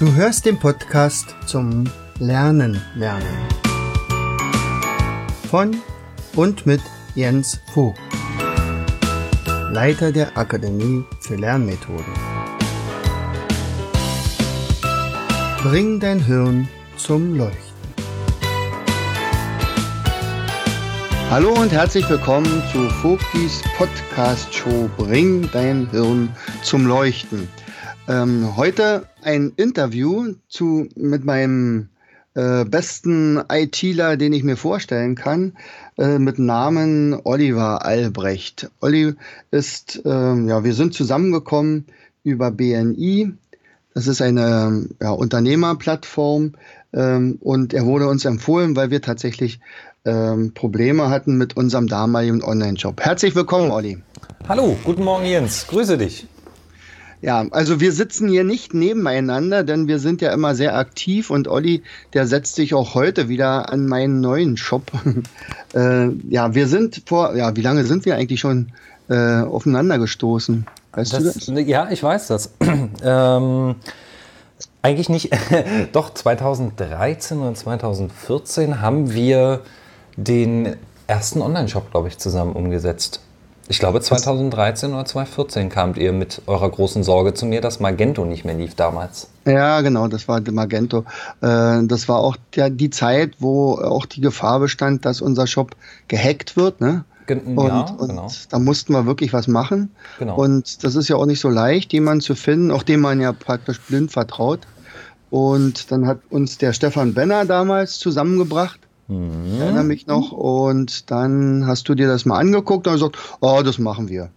Du hörst den Podcast zum Lernen lernen. Von und mit Jens Vogt, Leiter der Akademie für Lernmethoden. Bring dein Hirn zum Leuchten. Hallo und herzlich willkommen zu Vogtis Podcast Show Bring dein Hirn zum Leuchten. Ähm, heute ein Interview zu, mit meinem äh, besten ITler, den ich mir vorstellen kann, äh, mit Namen Oliver Albrecht. Olli ist, äh, ja, wir sind zusammengekommen über BNI. Das ist eine ja, Unternehmerplattform ähm, und er wurde uns empfohlen, weil wir tatsächlich ähm, Probleme hatten mit unserem damaligen Online-Shop. Herzlich willkommen, Olli. Hallo, guten Morgen, Jens. Grüße dich. Ja, also wir sitzen hier nicht nebeneinander, denn wir sind ja immer sehr aktiv und Olli, der setzt sich auch heute wieder an meinen neuen Shop. äh, ja, wir sind vor, ja, wie lange sind wir eigentlich schon äh, aufeinander gestoßen? Weißt das, du das? Ja, ich weiß das. ähm, eigentlich nicht. Doch 2013 oder 2014 haben wir den ersten Online-Shop, glaube ich, zusammen umgesetzt. Ich glaube 2013 oder 2014 kamt ihr mit eurer großen Sorge zu mir, dass Magento nicht mehr lief damals. Ja, genau, das war Magento. Äh, das war auch die Zeit, wo auch die Gefahr bestand, dass unser Shop gehackt wird. Ne? Und, ja, genau. und da mussten wir wirklich was machen. Genau. Und das ist ja auch nicht so leicht, jemanden zu finden, auch dem man ja praktisch blind vertraut. Und dann hat uns der Stefan Benner damals zusammengebracht Mhm. Ich erinnere mich noch. Und dann hast du dir das mal angeguckt und gesagt, oh, das machen wir.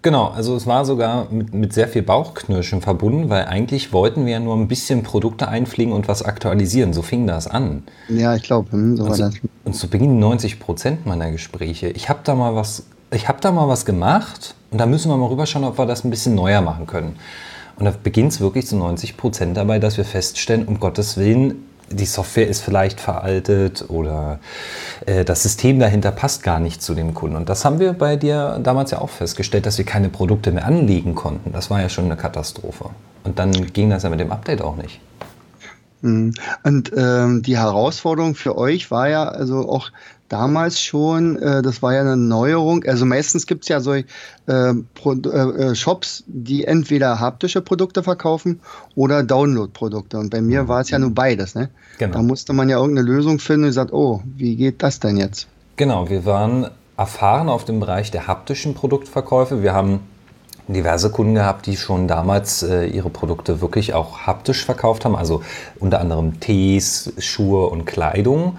Genau, also es war sogar mit, mit, sehr viel Bauchknirschen verbunden, weil eigentlich wollten wir ja nur ein bisschen Produkte einfliegen und was aktualisieren. So fing das an. Ja, ich glaube, hm, so und, so, und zu Beginn 90 Prozent meiner Gespräche. Ich habe da mal was, ich habe da mal was gemacht und da müssen wir mal rüberschauen, ob wir das ein bisschen neuer machen können. Und da beginnt es wirklich zu 90 Prozent dabei, dass wir feststellen, um Gottes Willen, die Software ist vielleicht veraltet oder äh, das System dahinter passt gar nicht zu dem Kunden. Und das haben wir bei dir damals ja auch festgestellt, dass wir keine Produkte mehr anlegen konnten. Das war ja schon eine Katastrophe. Und dann ging das ja mit dem Update auch nicht. Mhm. Und ähm, die Herausforderung für euch war ja also auch damals schon, äh, das war ja eine Neuerung. Also meistens gibt es ja so äh, Pro, äh, Shops, die entweder haptische Produkte verkaufen oder Download-Produkte. Und bei mir mhm. war es ja nur beides. Ne? Genau. Da musste man ja irgendeine Lösung finden und gesagt, oh, wie geht das denn jetzt? Genau, wir waren erfahren auf dem Bereich der haptischen Produktverkäufe. Wir haben diverse Kunden gehabt, die schon damals äh, ihre Produkte wirklich auch haptisch verkauft haben, also unter anderem Tees, Schuhe und Kleidung.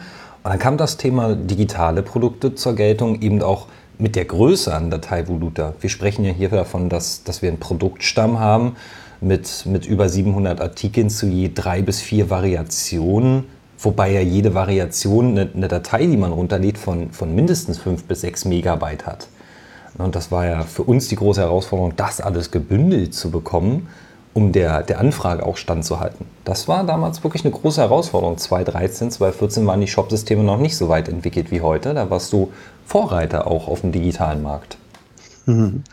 Dann kam das Thema digitale Produkte zur Geltung, eben auch mit der Größe an Dateivoluta. Wir sprechen ja hier davon, dass, dass wir einen Produktstamm haben mit, mit über 700 Artikeln zu je drei bis vier Variationen, wobei ja jede Variation eine, eine Datei, die man runterlädt, von, von mindestens fünf bis sechs Megabyte hat. Und das war ja für uns die große Herausforderung, das alles gebündelt zu bekommen um der, der Anfrage auch standzuhalten. Das war damals wirklich eine große Herausforderung. 2013, 2014 waren die Shopsysteme noch nicht so weit entwickelt wie heute. Da warst du Vorreiter auch auf dem digitalen Markt. Mhm.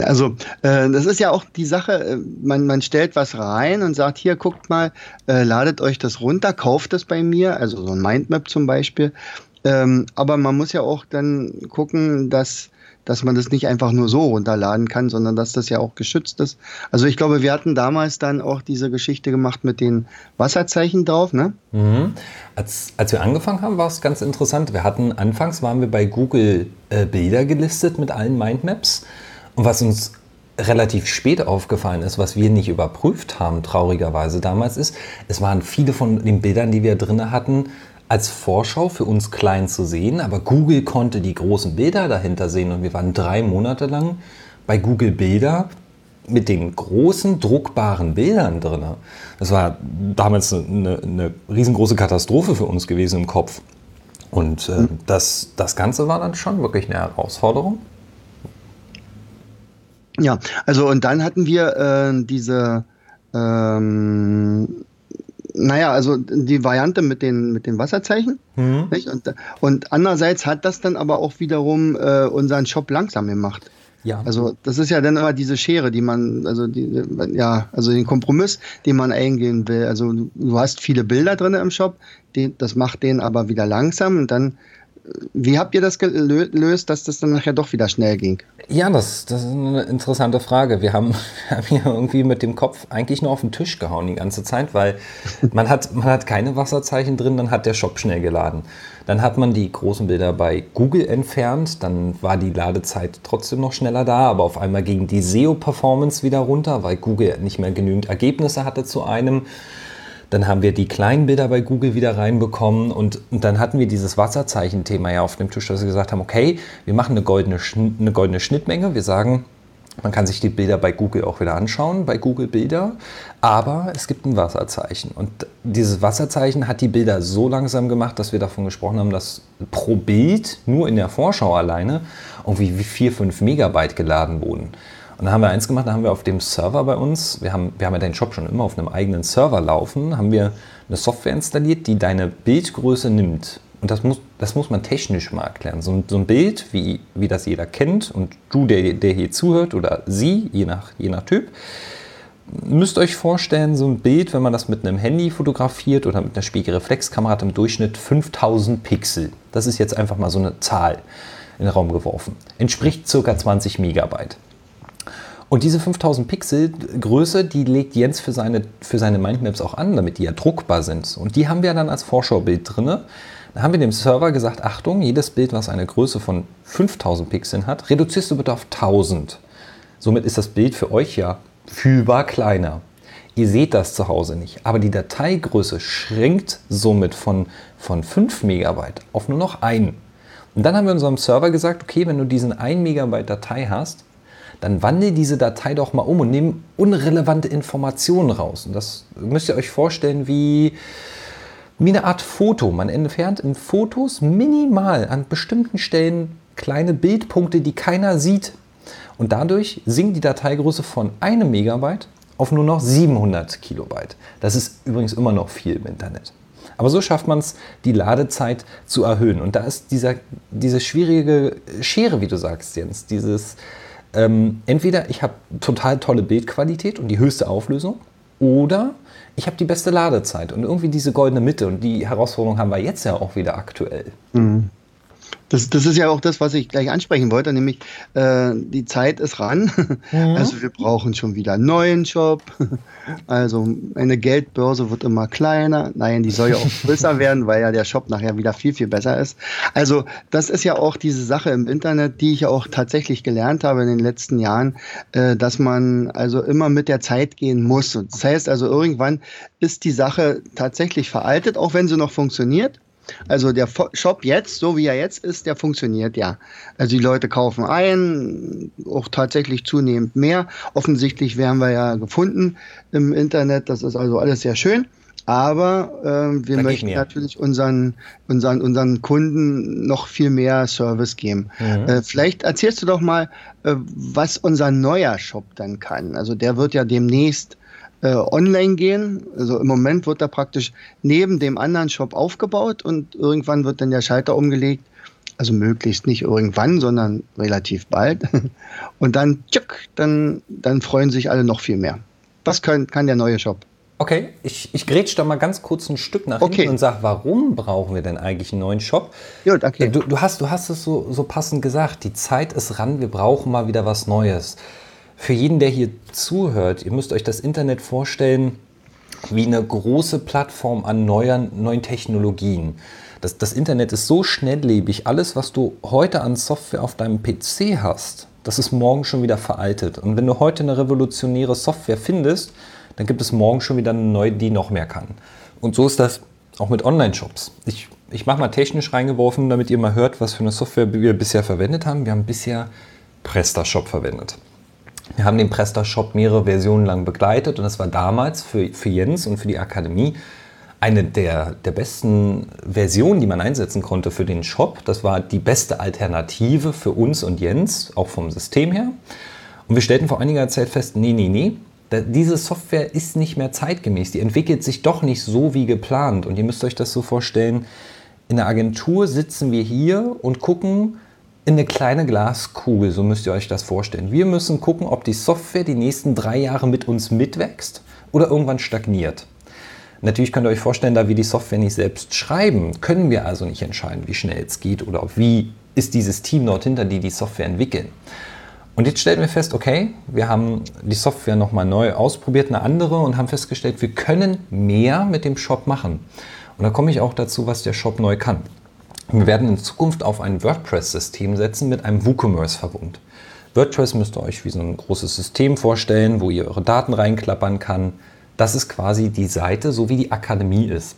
Also äh, das ist ja auch die Sache, äh, man, man stellt was rein und sagt, hier guckt mal, äh, ladet euch das runter, kauft es bei mir, also so ein Mindmap zum Beispiel. Ähm, aber man muss ja auch dann gucken, dass dass man das nicht einfach nur so runterladen kann, sondern dass das ja auch geschützt ist. Also ich glaube, wir hatten damals dann auch diese Geschichte gemacht mit den Wasserzeichen drauf, ne? Mhm. Als, als wir angefangen haben, war es ganz interessant. Wir hatten anfangs waren wir bei Google äh, Bilder gelistet mit allen Mindmaps. Und was uns relativ spät aufgefallen ist, was wir nicht überprüft haben, traurigerweise damals, ist, es waren viele von den Bildern, die wir drin hatten, als Vorschau für uns klein zu sehen, aber Google konnte die großen Bilder dahinter sehen und wir waren drei Monate lang bei Google Bilder mit den großen druckbaren Bildern drin. Das war damals eine, eine riesengroße Katastrophe für uns gewesen im Kopf. Und äh, das, das Ganze war dann schon wirklich eine Herausforderung. Ja, also und dann hatten wir äh, diese ähm, naja, also die Variante mit den, mit den Wasserzeichen. Mhm. Und, und andererseits hat das dann aber auch wiederum äh, unseren Shop langsam gemacht. Ja. Also das ist ja dann immer diese Schere, die man, also die, ja, also den Kompromiss, den man eingehen will. Also du hast viele Bilder drin im Shop, die, das macht den aber wieder langsam und dann wie habt ihr das gelöst, dass das dann nachher doch wieder schnell ging? Ja, das, das ist eine interessante Frage. Wir haben, wir haben hier irgendwie mit dem Kopf eigentlich nur auf den Tisch gehauen die ganze Zeit, weil man hat, man hat keine Wasserzeichen drin, dann hat der Shop schnell geladen. Dann hat man die großen Bilder bei Google entfernt, dann war die Ladezeit trotzdem noch schneller da, aber auf einmal ging die SEO-Performance wieder runter, weil Google nicht mehr genügend Ergebnisse hatte zu einem. Dann haben wir die kleinen Bilder bei Google wieder reinbekommen und, und dann hatten wir dieses Wasserzeichen-Thema ja auf dem Tisch, dass wir gesagt haben, okay, wir machen eine goldene, eine goldene Schnittmenge. Wir sagen, man kann sich die Bilder bei Google auch wieder anschauen, bei Google Bilder, aber es gibt ein Wasserzeichen. Und dieses Wasserzeichen hat die Bilder so langsam gemacht, dass wir davon gesprochen haben, dass pro Bild nur in der Vorschau alleine irgendwie 4, 5 Megabyte geladen wurden. Und dann haben wir eins gemacht, da haben wir auf dem Server bei uns, wir haben, wir haben ja den Shop schon immer auf einem eigenen Server laufen, haben wir eine Software installiert, die deine Bildgröße nimmt. Und das muss, das muss man technisch mal erklären. So, so ein Bild, wie, wie das jeder kennt, und du, der, der hier zuhört, oder sie, je nach, je nach Typ, müsst euch vorstellen, so ein Bild, wenn man das mit einem Handy fotografiert oder mit einer Spiegelreflexkamera, hat im Durchschnitt 5000 Pixel. Das ist jetzt einfach mal so eine Zahl in den Raum geworfen. Entspricht ca. 20 Megabyte. Und diese 5000 Pixel Größe, die legt Jens für seine, für seine Mindmaps auch an, damit die ja druckbar sind. Und die haben wir dann als Vorschaubild drin. Da haben wir dem Server gesagt, Achtung, jedes Bild, was eine Größe von 5000 Pixeln hat, reduzierst du bitte auf 1000. Somit ist das Bild für euch ja fühlbar kleiner. Ihr seht das zu Hause nicht, aber die Dateigröße schränkt somit von, von 5 Megabyte auf nur noch 1. Und dann haben wir unserem Server gesagt, okay, wenn du diesen 1 Megabyte Datei hast, dann wandel diese Datei doch mal um und nimm unrelevante Informationen raus. Und das müsst ihr euch vorstellen wie, wie eine Art Foto. Man entfernt in Fotos minimal an bestimmten Stellen kleine Bildpunkte, die keiner sieht. Und dadurch sinkt die Dateigröße von einem Megabyte auf nur noch 700 Kilobyte. Das ist übrigens immer noch viel im Internet. Aber so schafft man es, die Ladezeit zu erhöhen. Und da ist dieser, diese schwierige Schere, wie du sagst, Jens, dieses, ähm, entweder ich habe total tolle Bildqualität und die höchste Auflösung oder ich habe die beste Ladezeit und irgendwie diese goldene Mitte und die Herausforderung haben wir jetzt ja auch wieder aktuell. Mhm. Das, das ist ja auch das, was ich gleich ansprechen wollte, nämlich äh, die Zeit ist ran. Mhm. Also wir brauchen schon wieder einen neuen Job. Also eine Geldbörse wird immer kleiner. Nein, die soll ja auch größer werden, weil ja der Shop nachher wieder viel, viel besser ist. Also das ist ja auch diese Sache im Internet, die ich ja auch tatsächlich gelernt habe in den letzten Jahren, äh, dass man also immer mit der Zeit gehen muss. Das heißt also, irgendwann ist die Sache tatsächlich veraltet, auch wenn sie noch funktioniert. Also der Shop jetzt, so wie er jetzt ist, der funktioniert ja. Also die Leute kaufen ein, auch tatsächlich zunehmend mehr. Offensichtlich werden wir ja gefunden im Internet. Das ist also alles sehr schön. Aber äh, wir da möchten natürlich unseren, unseren, unseren Kunden noch viel mehr Service geben. Mhm. Äh, vielleicht erzählst du doch mal, äh, was unser neuer Shop dann kann. Also der wird ja demnächst äh, online gehen. Also im Moment wird er praktisch neben dem anderen Shop aufgebaut und irgendwann wird dann der Schalter umgelegt. Also möglichst nicht irgendwann, sondern relativ bald. Und dann, tschuk, dann, dann freuen sich alle noch viel mehr. Was kann, kann der neue Shop? Okay, ich, ich grätsch da mal ganz kurz ein Stück nach okay. hinten und sag, warum brauchen wir denn eigentlich einen neuen Shop? Gut, okay. Du, du, hast, du hast es so, so passend gesagt, die Zeit ist ran, wir brauchen mal wieder was Neues für jeden, der hier zuhört, ihr müsst euch das Internet vorstellen wie eine große Plattform an neuen, neuen Technologien. Das, das Internet ist so schnelllebig, alles, was du heute an Software auf deinem PC hast, das ist morgen schon wieder veraltet. Und wenn du heute eine revolutionäre Software findest, dann gibt es morgen schon wieder eine neue, die noch mehr kann. Und so ist das auch mit Online-Shops. Ich, ich mache mal technisch reingeworfen, damit ihr mal hört, was für eine Software wir bisher verwendet haben. Wir haben bisher PrestaShop verwendet. Wir haben den PrestaShop mehrere Versionen lang begleitet und das war damals für, für Jens und für die Akademie eine der, der besten Versionen, die man einsetzen konnte für den Shop. Das war die beste Alternative für uns und Jens, auch vom System her. Und wir stellten vor einiger Zeit fest, nee, nee, nee, diese Software ist nicht mehr zeitgemäß. Die entwickelt sich doch nicht so wie geplant. Und ihr müsst euch das so vorstellen, in der Agentur sitzen wir hier und gucken, in eine kleine Glaskugel, so müsst ihr euch das vorstellen. Wir müssen gucken, ob die Software die nächsten drei Jahre mit uns mitwächst oder irgendwann stagniert. Natürlich könnt ihr euch vorstellen, da wir die Software nicht selbst schreiben, können wir also nicht entscheiden, wie schnell es geht oder wie ist dieses Team dort hinter, die die Software entwickeln. Und jetzt stellen wir fest, okay, wir haben die Software nochmal neu ausprobiert, eine andere, und haben festgestellt, wir können mehr mit dem Shop machen. Und da komme ich auch dazu, was der Shop neu kann. Wir werden in Zukunft auf ein WordPress-System setzen mit einem WooCommerce-Verbund. WordPress müsst ihr euch wie so ein großes System vorstellen, wo ihr eure Daten reinklappern kann. Das ist quasi die Seite, so wie die Akademie ist.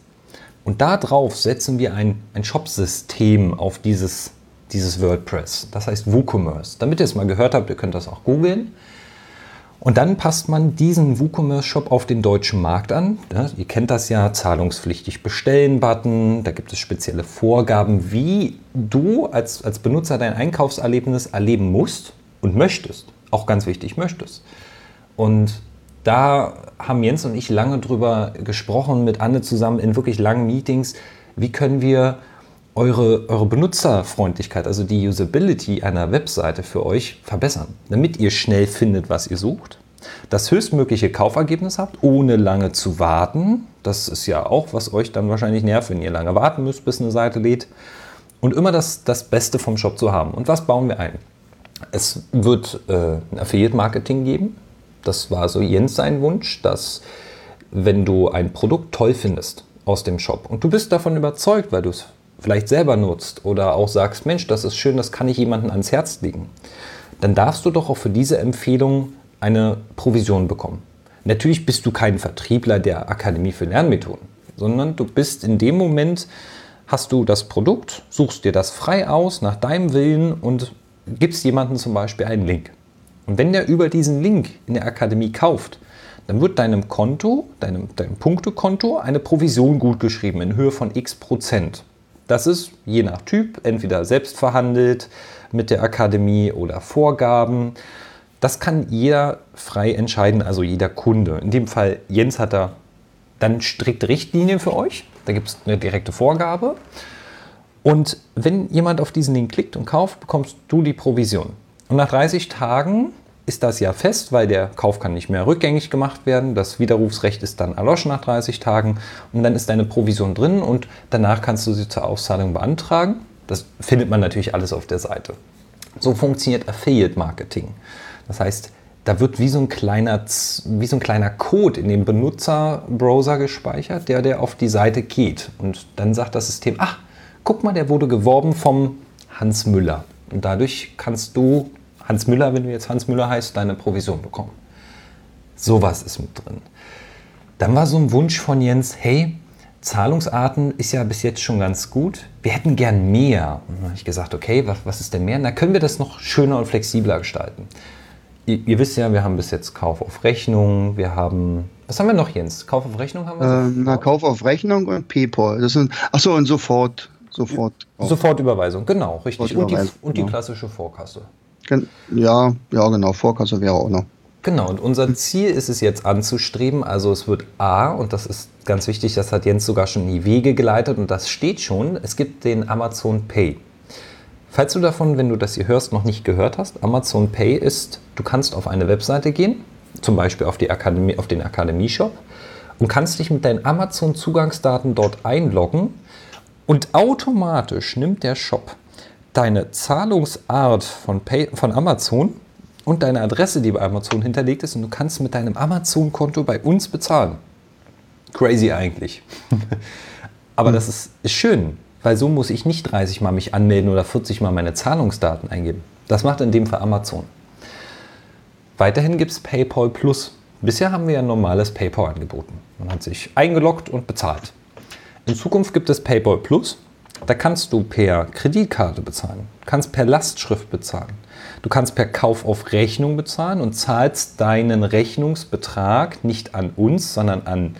Und da drauf setzen wir ein, ein Shop-System auf dieses dieses WordPress. Das heißt WooCommerce. Damit ihr es mal gehört habt, ihr könnt das auch googeln. Und dann passt man diesen WooCommerce-Shop auf den deutschen Markt an. Ja, ihr kennt das ja, zahlungspflichtig bestellen-Button. Da gibt es spezielle Vorgaben, wie du als, als Benutzer dein Einkaufserlebnis erleben musst und möchtest. Auch ganz wichtig, möchtest. Und da haben Jens und ich lange drüber gesprochen, mit Anne zusammen in wirklich langen Meetings. Wie können wir eure, eure Benutzerfreundlichkeit, also die Usability einer Webseite für euch verbessern, damit ihr schnell findet, was ihr sucht, das höchstmögliche Kaufergebnis habt, ohne lange zu warten. Das ist ja auch, was euch dann wahrscheinlich nervt, wenn ihr lange warten müsst, bis eine Seite lädt. Und immer das, das Beste vom Shop zu haben. Und was bauen wir ein? Es wird äh, ein Affiliate-Marketing geben. Das war so Jens sein Wunsch, dass wenn du ein Produkt toll findest aus dem Shop und du bist davon überzeugt, weil du es vielleicht selber nutzt oder auch sagst, Mensch, das ist schön, das kann ich jemandem ans Herz legen, dann darfst du doch auch für diese Empfehlung eine Provision bekommen. Natürlich bist du kein Vertriebler der Akademie für Lernmethoden, sondern du bist in dem Moment, hast du das Produkt, suchst dir das frei aus nach deinem Willen und gibst jemandem zum Beispiel einen Link. Und wenn der über diesen Link in der Akademie kauft, dann wird deinem Konto, deinem, deinem Punktekonto, eine Provision gutgeschrieben in Höhe von x Prozent. Das ist je nach Typ entweder selbst verhandelt mit der Akademie oder Vorgaben. Das kann jeder frei entscheiden, also jeder Kunde. In dem Fall, Jens hat da dann strikte Richtlinien für euch. Da gibt es eine direkte Vorgabe. Und wenn jemand auf diesen Link klickt und kauft, bekommst du die Provision. Und nach 30 Tagen ist das ja fest, weil der Kauf kann nicht mehr rückgängig gemacht werden. Das Widerrufsrecht ist dann erloschen nach 30 Tagen und dann ist deine Provision drin und danach kannst du sie zur Auszahlung beantragen. Das findet man natürlich alles auf der Seite. So funktioniert Affiliate Marketing. Das heißt, da wird wie so ein kleiner, wie so ein kleiner Code in dem Benutzerbrowser gespeichert, der, der auf die Seite geht. Und dann sagt das System, ach, guck mal, der wurde geworben vom Hans Müller. Und dadurch kannst du Hans Müller, wenn du jetzt Hans Müller heißt, deine Provision bekommen. Sowas ist mit drin. Dann war so ein Wunsch von Jens, hey, Zahlungsarten ist ja bis jetzt schon ganz gut. Wir hätten gern mehr. Und dann habe ich gesagt, okay, was, was ist denn mehr? Da können wir das noch schöner und flexibler gestalten. Ihr, ihr, wisst ja, wir haben bis jetzt Kauf auf Rechnung, wir haben. Was haben wir noch, Jens? Kauf auf Rechnung haben wir? Äh, na, Kauf auf Rechnung und PayPal. Das sind, achso, und sofort. Sofort. Sofortüberweisung, genau, richtig. Und die, und die klassische Vorkasse. Ja, ja, genau. Vorkasse wäre auch noch. Genau, und unser Ziel ist es jetzt anzustreben. Also es wird A, und das ist ganz wichtig, das hat Jens sogar schon in die Wege geleitet und das steht schon, es gibt den Amazon Pay. Falls du davon, wenn du das hier hörst, noch nicht gehört hast, Amazon Pay ist, du kannst auf eine Webseite gehen, zum Beispiel auf, die Akademie, auf den Akademie-Shop und kannst dich mit deinen Amazon-Zugangsdaten dort einloggen und automatisch nimmt der Shop deine Zahlungsart von, Pay, von Amazon und deine Adresse, die bei Amazon hinterlegt ist, und du kannst mit deinem Amazon-Konto bei uns bezahlen. Crazy eigentlich. Aber das ist, ist schön, weil so muss ich nicht 30 Mal mich anmelden oder 40 Mal meine Zahlungsdaten eingeben. Das macht in dem Fall Amazon. Weiterhin gibt es PayPal Plus. Bisher haben wir ja ein normales PayPal angeboten. Man hat sich eingeloggt und bezahlt. In Zukunft gibt es PayPal Plus. Da kannst du per Kreditkarte bezahlen, kannst per Lastschrift bezahlen. Du kannst per Kauf auf Rechnung bezahlen und zahlst deinen Rechnungsbetrag nicht an uns, sondern an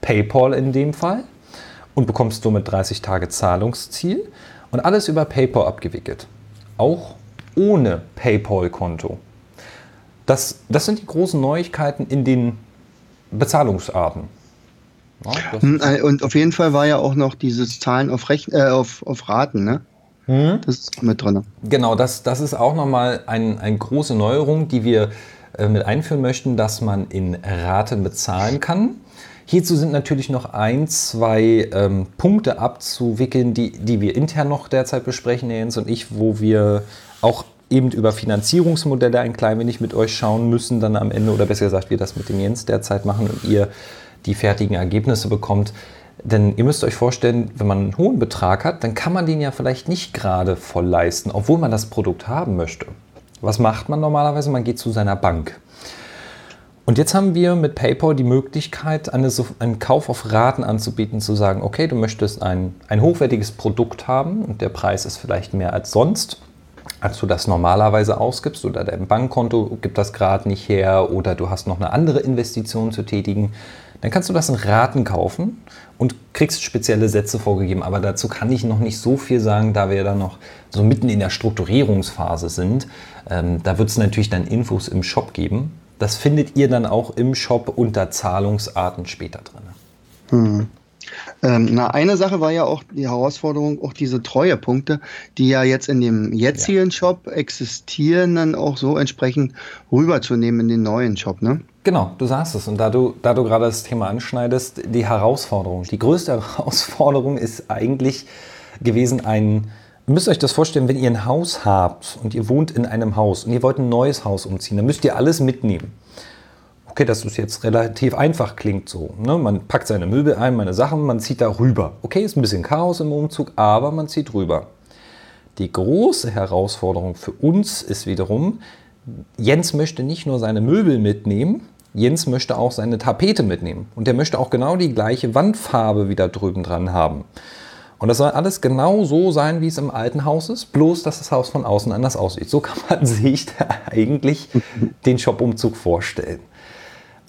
PayPal in dem Fall und bekommst somit 30 Tage Zahlungsziel und alles über PayPal abgewickelt. Auch ohne PayPal-Konto. Das, das sind die großen Neuigkeiten in den Bezahlungsarten. Ja, hm, äh, und auf jeden Fall war ja auch noch dieses Zahlen auf, Rechn äh, auf, auf Raten, ne? Hm? Das ist mit drin. Genau, das, das ist auch nochmal ein, eine große Neuerung, die wir äh, mit einführen möchten, dass man in Raten bezahlen kann. Hierzu sind natürlich noch ein, zwei ähm, Punkte abzuwickeln, die, die wir intern noch derzeit besprechen, Jens und ich, wo wir auch eben über Finanzierungsmodelle ein klein wenig mit euch schauen müssen, dann am Ende, oder besser gesagt, wir das mit dem Jens derzeit machen und ihr die fertigen Ergebnisse bekommt. Denn ihr müsst euch vorstellen, wenn man einen hohen Betrag hat, dann kann man den ja vielleicht nicht gerade voll leisten, obwohl man das Produkt haben möchte. Was macht man normalerweise? Man geht zu seiner Bank. Und jetzt haben wir mit PayPal die Möglichkeit, eine, einen Kauf auf Raten anzubieten, zu sagen, okay, du möchtest ein, ein hochwertiges Produkt haben und der Preis ist vielleicht mehr als sonst, als du das normalerweise ausgibst oder dein Bankkonto gibt das gerade nicht her oder du hast noch eine andere Investition zu tätigen dann kannst du das in Raten kaufen und kriegst spezielle Sätze vorgegeben. Aber dazu kann ich noch nicht so viel sagen, da wir da noch so mitten in der Strukturierungsphase sind. Ähm, da wird es natürlich dann Infos im Shop geben. Das findet ihr dann auch im Shop unter Zahlungsarten später drin. Hm. Ähm, na, eine Sache war ja auch die Herausforderung, auch diese Treuepunkte, die ja jetzt in dem jetzigen ja. Shop existieren, dann auch so entsprechend rüberzunehmen in den neuen Shop, ne? Genau, du sagst es. Und da du, da du gerade das Thema anschneidest, die Herausforderung. Die größte Herausforderung ist eigentlich gewesen, ein, ihr müsst euch das vorstellen, wenn ihr ein Haus habt und ihr wohnt in einem Haus und ihr wollt ein neues Haus umziehen, dann müsst ihr alles mitnehmen. Okay, dass das jetzt relativ einfach klingt so. Ne? Man packt seine Möbel ein, meine Sachen, man zieht da rüber. Okay, ist ein bisschen Chaos im Umzug, aber man zieht rüber. Die große Herausforderung für uns ist wiederum, Jens möchte nicht nur seine Möbel mitnehmen, Jens möchte auch seine Tapete mitnehmen. Und der möchte auch genau die gleiche Wandfarbe wieder drüben dran haben. Und das soll alles genau so sein, wie es im alten Haus ist, bloß dass das Haus von außen anders aussieht. So kann man sich eigentlich den Shop-Umzug vorstellen.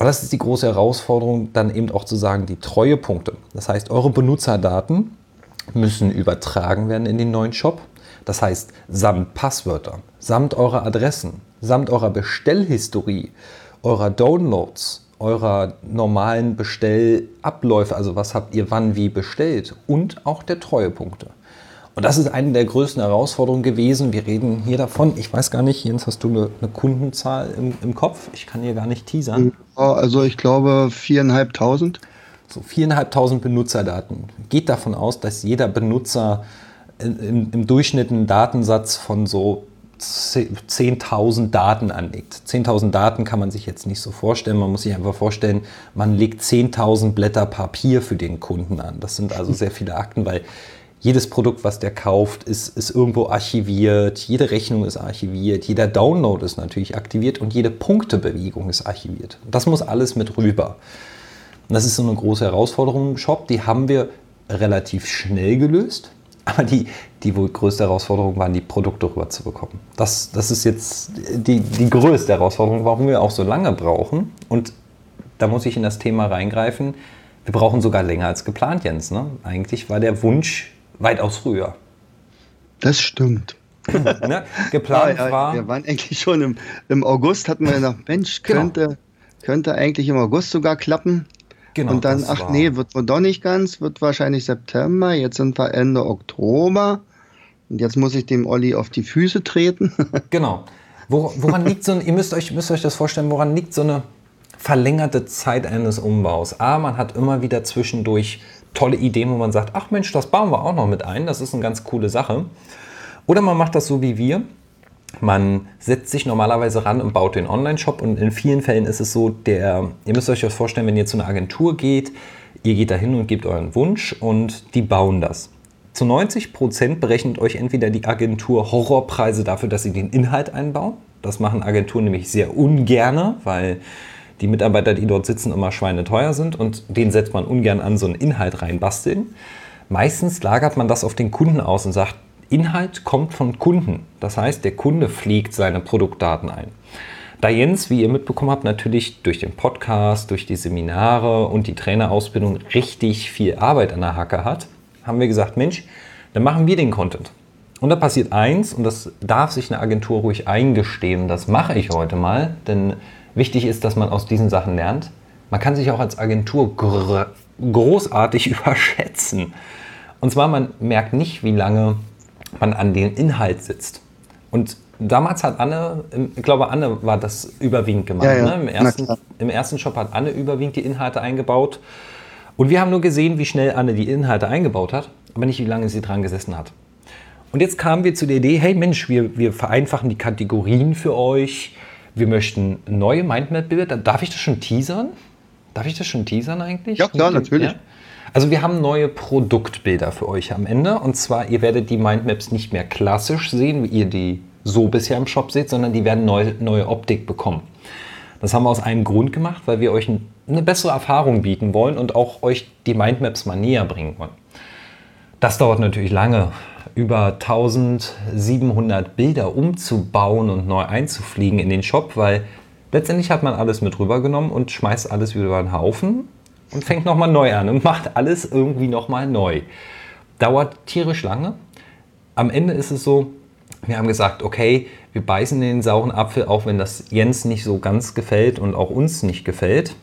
Aber das ist die große Herausforderung, dann eben auch zu sagen, die Treuepunkte. Das heißt, eure Benutzerdaten müssen übertragen werden in den neuen Shop. Das heißt, samt Passwörter, samt eurer Adressen, samt eurer Bestellhistorie, eurer Downloads, eurer normalen Bestellabläufe, also was habt ihr wann wie bestellt und auch der Treuepunkte. Und das ist eine der größten Herausforderungen gewesen. Wir reden hier davon, ich weiß gar nicht, Jens, hast du eine, eine Kundenzahl im, im, Kopf? Ich kann hier gar nicht teasern. Also ich glaube viereinhalbtausend. So viereinhalbtausend Benutzerdaten. Geht davon aus, dass jeder Benutzer im, im Durchschnitt einen Datensatz von so 10.000 Daten anlegt. 10.000 Daten kann man sich jetzt nicht so vorstellen. Man muss sich einfach vorstellen, man legt 10.000 Blätter Papier für den Kunden an. Das sind also sehr viele Akten, weil jedes Produkt, was der kauft, ist, ist irgendwo archiviert, jede Rechnung ist archiviert, jeder Download ist natürlich aktiviert und jede Punktebewegung ist archiviert. Das muss alles mit rüber. Und das ist so eine große Herausforderung im Shop, die haben wir relativ schnell gelöst. Aber die, die wohl größte Herausforderung waren, die Produkte rüberzubekommen. Das, das ist jetzt die, die größte Herausforderung, warum wir auch so lange brauchen. Und da muss ich in das Thema reingreifen. Wir brauchen sogar länger als geplant, Jens. Ne? Eigentlich war der Wunsch weitaus früher. Das stimmt. ne? Geplant ja, ja, war. Wir waren eigentlich schon im, im August, hatten wir noch, Mensch, genau. könnte, genau. könnte eigentlich im August sogar klappen. Genau, und dann, ach nee, wird wohl doch nicht ganz, wird wahrscheinlich September. Jetzt sind wir Ende Oktober. Und jetzt muss ich dem Olli auf die Füße treten. genau. woran liegt so ein, ihr müsst euch, müsst euch das vorstellen, woran liegt so eine verlängerte Zeit eines Umbaus? A, man hat immer wieder zwischendurch tolle Ideen, wo man sagt, ach Mensch, das bauen wir auch noch mit ein, das ist eine ganz coole Sache. Oder man macht das so wie wir, man setzt sich normalerweise ran und baut den Online-Shop und in vielen Fällen ist es so, der, ihr müsst euch das vorstellen, wenn ihr zu einer Agentur geht, ihr geht da hin und gebt euren Wunsch und die bauen das. Zu 90 Prozent berechnet euch entweder die Agentur Horrorpreise dafür, dass sie den Inhalt einbauen. Das machen Agenturen nämlich sehr ungerne, weil die Mitarbeiter, die dort sitzen, immer schweineteuer sind und den setzt man ungern an, so einen Inhalt reinbasteln. Meistens lagert man das auf den Kunden aus und sagt, Inhalt kommt von Kunden. Das heißt, der Kunde pflegt seine Produktdaten ein. Da Jens, wie ihr mitbekommen habt, natürlich durch den Podcast, durch die Seminare und die Trainerausbildung richtig viel Arbeit an der Hacke hat, haben wir gesagt, Mensch, dann machen wir den Content. Und da passiert eins, und das darf sich eine Agentur ruhig eingestehen, das mache ich heute mal, denn wichtig ist, dass man aus diesen Sachen lernt. Man kann sich auch als Agentur großartig überschätzen. Und zwar, man merkt nicht, wie lange man an den Inhalt sitzt. Und damals hat Anne, ich glaube, Anne war das überwiegend gemacht. Ja, ja. Ne? Im, ersten, Im ersten Shop hat Anne überwiegend die Inhalte eingebaut. Und wir haben nur gesehen, wie schnell Anne die Inhalte eingebaut hat, aber nicht, wie lange sie dran gesessen hat. Und jetzt kamen wir zu der Idee, hey Mensch, wir, wir vereinfachen die Kategorien für euch. Wir möchten neue Mindmap-Bilder. Darf ich das schon teasern? Darf ich das schon teasern eigentlich? Ja, klar, natürlich. Ja? Also wir haben neue Produktbilder für euch am Ende. Und zwar, ihr werdet die Mindmaps nicht mehr klassisch sehen, wie ihr die so bisher im Shop seht, sondern die werden neue, neue Optik bekommen. Das haben wir aus einem Grund gemacht, weil wir euch eine bessere Erfahrung bieten wollen und auch euch die Mindmaps mal näher bringen wollen. Das dauert natürlich lange, über 1700 Bilder umzubauen und neu einzufliegen in den Shop, weil letztendlich hat man alles mit rübergenommen und schmeißt alles wieder über den Haufen und fängt nochmal neu an und macht alles irgendwie nochmal neu. Dauert tierisch lange. Am Ende ist es so, wir haben gesagt, okay, wir beißen den sauren Apfel, auch wenn das Jens nicht so ganz gefällt und auch uns nicht gefällt.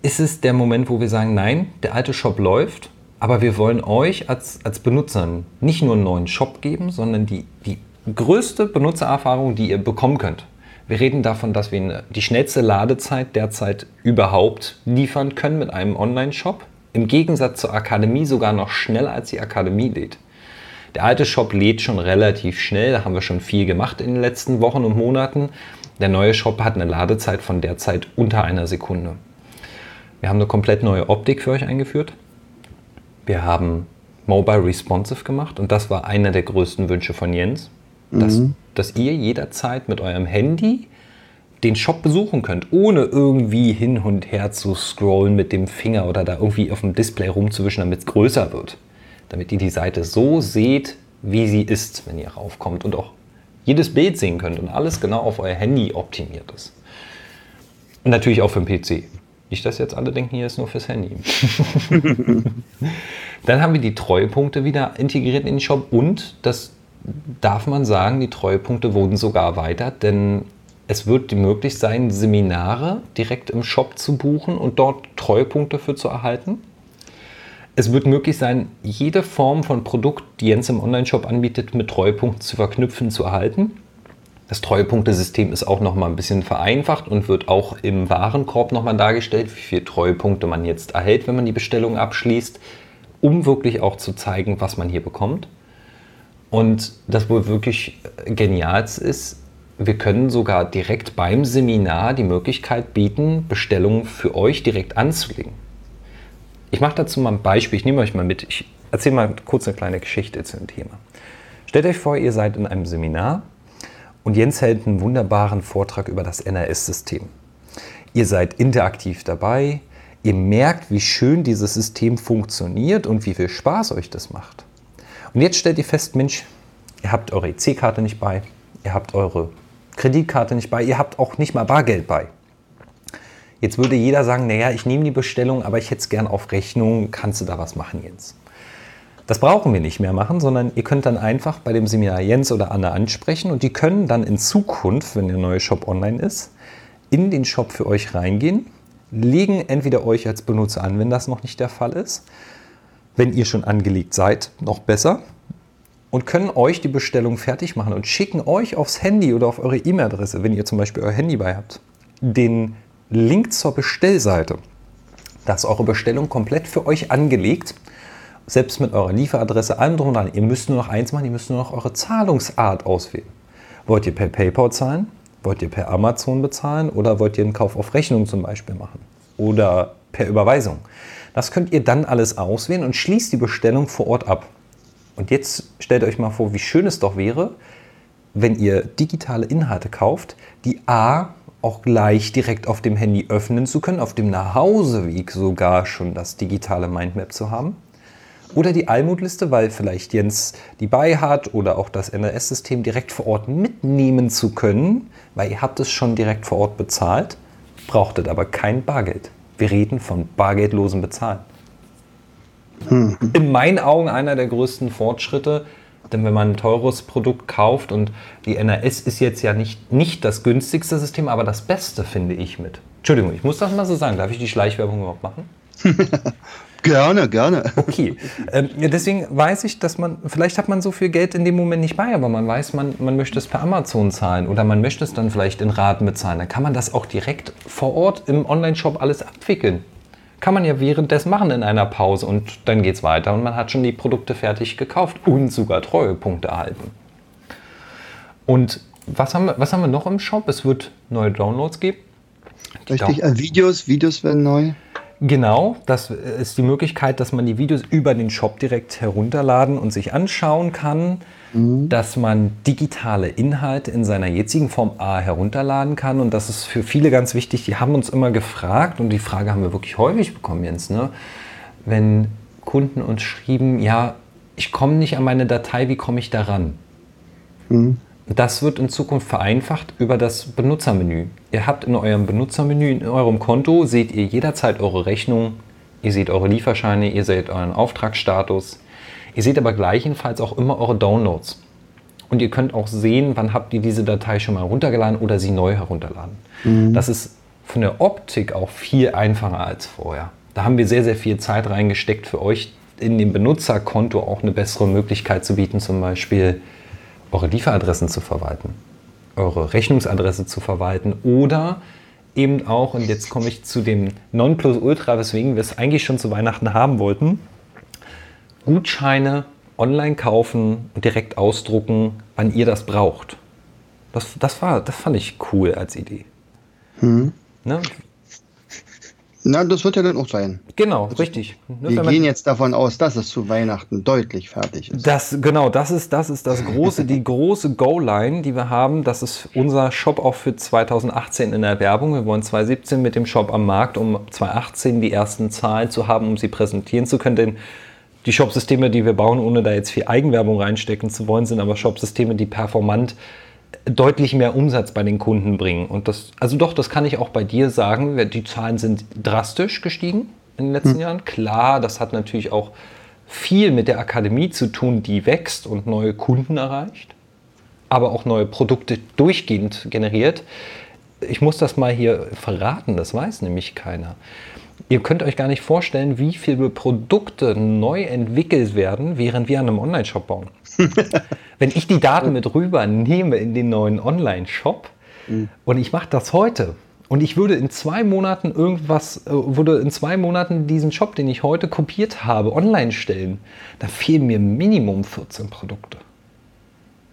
Ist es der Moment, wo wir sagen, nein, der alte Shop läuft, aber wir wollen euch als, als Benutzern nicht nur einen neuen Shop geben, sondern die, die größte Benutzererfahrung, die ihr bekommen könnt. Wir reden davon, dass wir die schnellste Ladezeit derzeit überhaupt liefern können mit einem Online-Shop. Im Gegensatz zur Akademie sogar noch schneller als die Akademie lädt. Der alte Shop lädt schon relativ schnell, da haben wir schon viel gemacht in den letzten Wochen und Monaten. Der neue Shop hat eine Ladezeit von derzeit unter einer Sekunde. Wir haben eine komplett neue Optik für euch eingeführt. Wir haben Mobile Responsive gemacht und das war einer der größten Wünsche von Jens, dass, mhm. dass ihr jederzeit mit eurem Handy den Shop besuchen könnt, ohne irgendwie hin und her zu scrollen mit dem Finger oder da irgendwie auf dem Display rumzuwischen, damit es größer wird. Damit ihr die Seite so seht, wie sie ist, wenn ihr raufkommt und auch jedes Bild sehen könnt und alles genau auf euer Handy optimiert ist. Und natürlich auch für den PC. Nicht, dass jetzt alle denken, hier ist nur fürs Handy. Dann haben wir die Treuepunkte wieder integriert in den Shop und das darf man sagen, die Treuepunkte wurden sogar erweitert, denn es wird möglich sein, Seminare direkt im Shop zu buchen und dort Treuepunkte für zu erhalten. Es wird möglich sein, jede Form von Produkt, die Jens im Onlineshop anbietet, mit Treuepunkten zu verknüpfen, zu erhalten. Das Treuepunktesystem ist auch noch mal ein bisschen vereinfacht und wird auch im Warenkorb noch mal dargestellt, wie viele Treuepunkte man jetzt erhält, wenn man die Bestellung abschließt, um wirklich auch zu zeigen, was man hier bekommt. Und das wohl wirklich genialste ist, wir können sogar direkt beim Seminar die Möglichkeit bieten, Bestellungen für euch direkt anzulegen. Ich mache dazu mal ein Beispiel, ich nehme euch mal mit, ich erzähle mal kurz eine kleine Geschichte zu dem Thema. Stellt euch vor, ihr seid in einem Seminar und Jens hält einen wunderbaren Vortrag über das NRS-System. Ihr seid interaktiv dabei, ihr merkt, wie schön dieses System funktioniert und wie viel Spaß euch das macht. Und jetzt stellt ihr fest, Mensch, ihr habt eure EC-Karte nicht bei, ihr habt eure Kreditkarte nicht bei, ihr habt auch nicht mal Bargeld bei. Jetzt würde jeder sagen, naja, ich nehme die Bestellung, aber ich hätte es gern auf Rechnung, kannst du da was machen, Jens? Das brauchen wir nicht mehr machen, sondern ihr könnt dann einfach bei dem Seminar Jens oder Anne ansprechen und die können dann in Zukunft, wenn der neue Shop online ist, in den Shop für euch reingehen, legen entweder euch als Benutzer an, wenn das noch nicht der Fall ist, wenn ihr schon angelegt seid, noch besser, und können euch die Bestellung fertig machen und schicken euch aufs Handy oder auf eure E-Mail-Adresse, wenn ihr zum Beispiel euer Handy bei habt, den Link zur Bestellseite. Da ist eure Bestellung komplett für euch angelegt selbst mit eurer Lieferadresse, allem drum und dran. Ihr müsst nur noch eins machen, ihr müsst nur noch eure Zahlungsart auswählen. Wollt ihr per PayPal zahlen? Wollt ihr per Amazon bezahlen? Oder wollt ihr einen Kauf auf Rechnung zum Beispiel machen? Oder per Überweisung? Das könnt ihr dann alles auswählen und schließt die Bestellung vor Ort ab. Und jetzt stellt euch mal vor, wie schön es doch wäre, wenn ihr digitale Inhalte kauft, die A auch gleich direkt auf dem Handy öffnen zu können, auf dem Nachhauseweg sogar schon das digitale Mindmap zu haben oder die Almutliste, weil vielleicht Jens die bei hat oder auch das NRS-System direkt vor Ort mitnehmen zu können, weil ihr habt es schon direkt vor Ort bezahlt, brauchtet aber kein Bargeld. Wir reden von bargeldlosem Bezahlen. Hm. In meinen Augen einer der größten Fortschritte, denn wenn man ein teures Produkt kauft und die NRS ist jetzt ja nicht, nicht das günstigste System, aber das Beste finde ich mit. Entschuldigung, ich muss das mal so sagen. Darf ich die Schleichwerbung überhaupt machen? Gerne, gerne. Okay. Ähm, deswegen weiß ich, dass man, vielleicht hat man so viel Geld in dem Moment nicht bei, aber man weiß, man, man möchte es per Amazon zahlen oder man möchte es dann vielleicht in Raten bezahlen. Dann kann man das auch direkt vor Ort im Online-Shop alles abwickeln. Kann man ja währenddessen machen in einer Pause und dann geht es weiter und man hat schon die Produkte fertig gekauft und sogar Treuepunkte erhalten. Und was haben, wir, was haben wir noch im Shop? Es wird neue Downloads geben. Richtig, äh, Videos, Videos werden neu. Genau, das ist die Möglichkeit, dass man die Videos über den Shop direkt herunterladen und sich anschauen kann, mhm. dass man digitale Inhalte in seiner jetzigen Form A herunterladen kann und das ist für viele ganz wichtig. Die haben uns immer gefragt und die Frage haben wir wirklich häufig bekommen, Jens, ne? wenn Kunden uns schrieben, ja, ich komme nicht an meine Datei, wie komme ich daran? Mhm. Das wird in Zukunft vereinfacht über das Benutzermenü. Ihr habt in eurem Benutzermenü, in eurem Konto, seht ihr jederzeit eure Rechnung, ihr seht eure Lieferscheine, ihr seht euren Auftragsstatus. Ihr seht aber gleichenfalls auch immer eure Downloads. Und ihr könnt auch sehen, wann habt ihr diese Datei schon mal runtergeladen oder sie neu herunterladen. Mhm. Das ist von der Optik auch viel einfacher als vorher. Da haben wir sehr, sehr viel Zeit reingesteckt für euch in dem Benutzerkonto auch eine bessere Möglichkeit zu bieten, zum Beispiel eure Lieferadressen zu verwalten, eure Rechnungsadresse zu verwalten oder eben auch, und jetzt komme ich zu dem Nonplusultra, weswegen wir es eigentlich schon zu Weihnachten haben wollten, Gutscheine online kaufen und direkt ausdrucken, wann ihr das braucht. Das, das, war, das fand ich cool als Idee. Hm. Ne? Na, das wird ja dann auch sein. Genau, also, richtig. Ne, wir gehen jetzt davon aus, dass es zu Weihnachten deutlich fertig ist. Das, genau, das ist, das ist das große, die große Go-Line, die wir haben. Das ist unser Shop auch für 2018 in der Werbung. Wir wollen 2017 mit dem Shop am Markt, um 2018 die ersten Zahlen zu haben, um sie präsentieren zu können. Denn die Shop-Systeme, die wir bauen, ohne da jetzt viel Eigenwerbung reinstecken zu wollen, sind aber Shop-Systeme, die performant deutlich mehr Umsatz bei den Kunden bringen. Und das, also doch, das kann ich auch bei dir sagen. Die Zahlen sind drastisch gestiegen in den letzten hm. Jahren. Klar, das hat natürlich auch viel mit der Akademie zu tun, die wächst und neue Kunden erreicht, aber auch neue Produkte durchgehend generiert. Ich muss das mal hier verraten, das weiß nämlich keiner. Ihr könnt euch gar nicht vorstellen, wie viele Produkte neu entwickelt werden, während wir an einem Online-Shop bauen. Wenn ich die Daten mit rüber nehme in den neuen Online-Shop mhm. und ich mache das heute und ich würde in zwei Monaten irgendwas, äh, würde in zwei Monaten diesen Shop, den ich heute kopiert habe, online stellen, da fehlen mir Minimum 14 Produkte.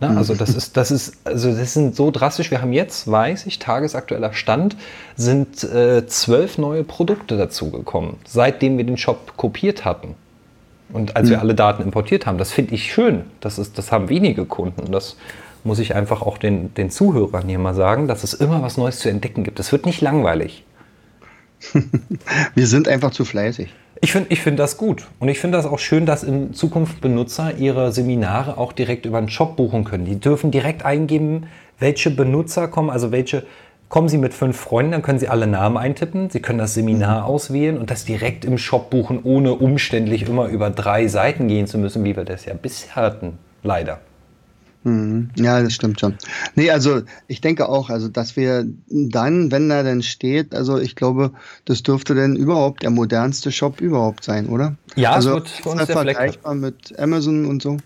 Na, also das ist, das ist, also das sind so drastisch. Wir haben jetzt, weiß ich, tagesaktueller Stand, sind äh, zwölf neue Produkte dazugekommen, seitdem wir den Shop kopiert hatten. Und als mhm. wir alle Daten importiert haben, das finde ich schön. Das, ist, das haben wenige Kunden. Das muss ich einfach auch den, den Zuhörern hier mal sagen, dass es immer was Neues zu entdecken gibt. Es wird nicht langweilig. wir sind einfach zu fleißig. Ich finde ich find das gut. Und ich finde das auch schön, dass in Zukunft Benutzer ihre Seminare auch direkt über den Shop buchen können. Die dürfen direkt eingeben, welche Benutzer kommen, also welche Kommen Sie mit fünf Freunden, dann können Sie alle Namen eintippen. Sie können das Seminar mhm. auswählen und das direkt im Shop buchen, ohne umständlich immer über drei Seiten gehen zu müssen, wie wir das ja bisher hatten. Leider. Mhm. Ja, das stimmt schon. Nee, also ich denke auch, also dass wir dann, wenn da denn steht, also ich glaube, das dürfte denn überhaupt der modernste Shop überhaupt sein, oder? Ja, also es wird für uns der vergleichbar mit Amazon und so.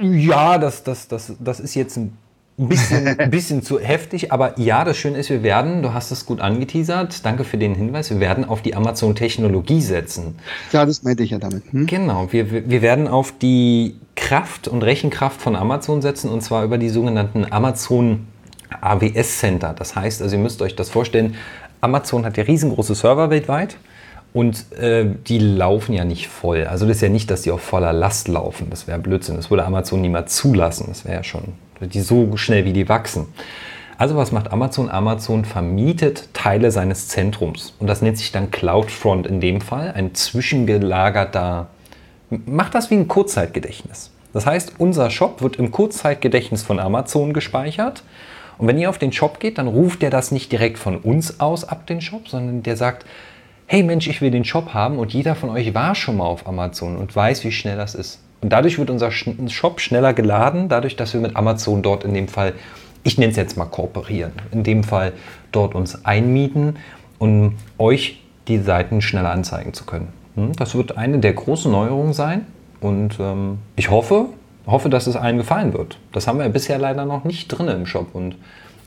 Ja, das, das, das, das ist jetzt ein ein bisschen, ein bisschen zu heftig, aber ja, das Schöne ist, wir werden, du hast es gut angeteasert, danke für den Hinweis, wir werden auf die Amazon-Technologie setzen. Ja, das meinte ich ja damit. Hm? Genau, wir, wir werden auf die Kraft und Rechenkraft von Amazon setzen und zwar über die sogenannten Amazon AWS Center. Das heißt, also ihr müsst euch das vorstellen, Amazon hat ja riesengroße Server weltweit. Und äh, die laufen ja nicht voll. Also das ist ja nicht, dass die auf voller Last laufen. Das wäre Blödsinn. Das würde Amazon niemals zulassen. Das wäre ja schon die so schnell wie die wachsen. Also was macht Amazon? Amazon vermietet Teile seines Zentrums und das nennt sich dann CloudFront in dem Fall, ein zwischengelagerter, macht das wie ein Kurzzeitgedächtnis. Das heißt, unser Shop wird im Kurzzeitgedächtnis von Amazon gespeichert und wenn ihr auf den Shop geht, dann ruft der das nicht direkt von uns aus ab den Shop, sondern der sagt, hey Mensch, ich will den Shop haben und jeder von euch war schon mal auf Amazon und weiß, wie schnell das ist. Und dadurch wird unser Shop schneller geladen, dadurch, dass wir mit Amazon dort in dem Fall, ich nenne es jetzt mal kooperieren, in dem Fall dort uns einmieten, um euch die Seiten schneller anzeigen zu können. Hm, das wird eine der großen Neuerungen sein. Und ähm, ich hoffe, hoffe, dass es allen gefallen wird. Das haben wir bisher leider noch nicht drin im Shop. Und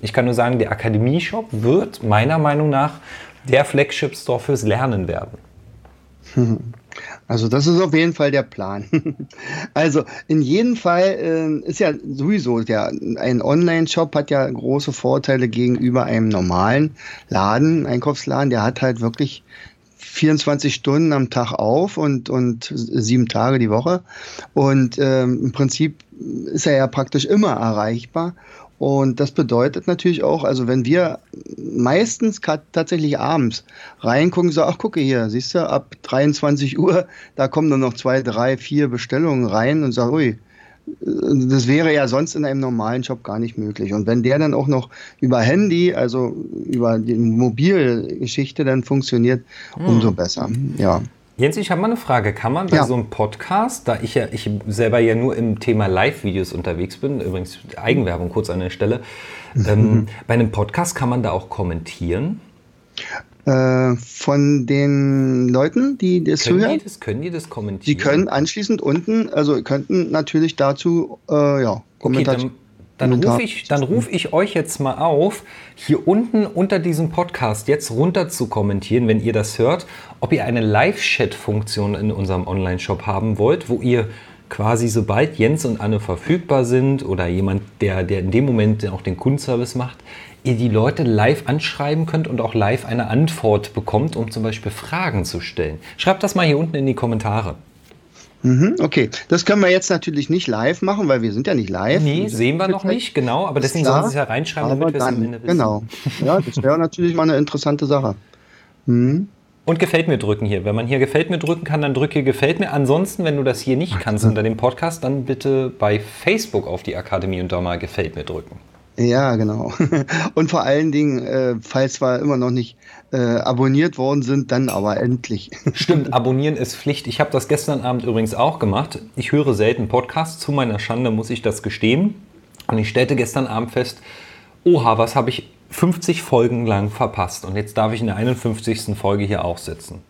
ich kann nur sagen, der Akademie-Shop wird meiner Meinung nach der Flagship-Store fürs Lernen werden. Also das ist auf jeden Fall der Plan. also in jedem Fall äh, ist ja sowieso der ein Online-Shop hat ja große Vorteile gegenüber einem normalen Laden, Einkaufsladen. Der hat halt wirklich 24 Stunden am Tag auf und, und sieben Tage die Woche. Und ähm, im Prinzip ist er ja praktisch immer erreichbar. Und das bedeutet natürlich auch, also wenn wir meistens tatsächlich abends reingucken, so, ach gucke hier, siehst du, ab 23 Uhr, da kommen dann noch zwei, drei, vier Bestellungen rein und sagen, ui, das wäre ja sonst in einem normalen Job gar nicht möglich. Und wenn der dann auch noch über Handy, also über die Mobilgeschichte dann funktioniert, hm. umso besser. Ja. Jens, ich habe mal eine Frage. Kann man bei ja. so einem Podcast, da ich ja ich selber ja nur im Thema Live-Videos unterwegs bin, übrigens Eigenwerbung kurz an der Stelle, ähm, bei einem Podcast kann man da auch kommentieren? Äh, von den Leuten, die das können hören. Die das, können die das kommentieren? Die können anschließend unten, also könnten natürlich dazu, äh, ja, Kommentar. dann, dann rufe ich, ruf ich euch jetzt mal auf, hier unten unter diesem Podcast jetzt runter zu kommentieren, wenn ihr das hört, ob ihr eine Live-Chat-Funktion in unserem Online-Shop haben wollt, wo ihr quasi sobald Jens und Anne verfügbar sind oder jemand, der, der in dem Moment auch den Kundenservice macht, ihr die Leute live anschreiben könnt und auch live eine Antwort bekommt, um zum Beispiel Fragen zu stellen. Schreibt das mal hier unten in die Kommentare. Mhm, okay, das können wir jetzt natürlich nicht live machen, weil wir sind ja nicht live. Nee, sehen wir noch nicht, genau, aber deswegen sollen Sie es ja reinschreiben, damit wir es am Ende wissen. Genau, ja, das wäre natürlich mal eine interessante Sache. Mhm. Und gefällt mir drücken hier. Wenn man hier gefällt mir drücken kann, dann drücke gefällt mir. Ansonsten, wenn du das hier nicht kannst unter dem Podcast, dann bitte bei Facebook auf die Akademie und da mal gefällt mir drücken. Ja, genau. Und vor allen Dingen, äh, falls wir immer noch nicht äh, abonniert worden sind, dann aber endlich. Stimmt, abonnieren ist Pflicht. Ich habe das gestern Abend übrigens auch gemacht. Ich höre selten Podcasts. Zu meiner Schande muss ich das gestehen. Und ich stellte gestern Abend fest, oha, was habe ich 50 Folgen lang verpasst. Und jetzt darf ich in der 51. Folge hier auch sitzen.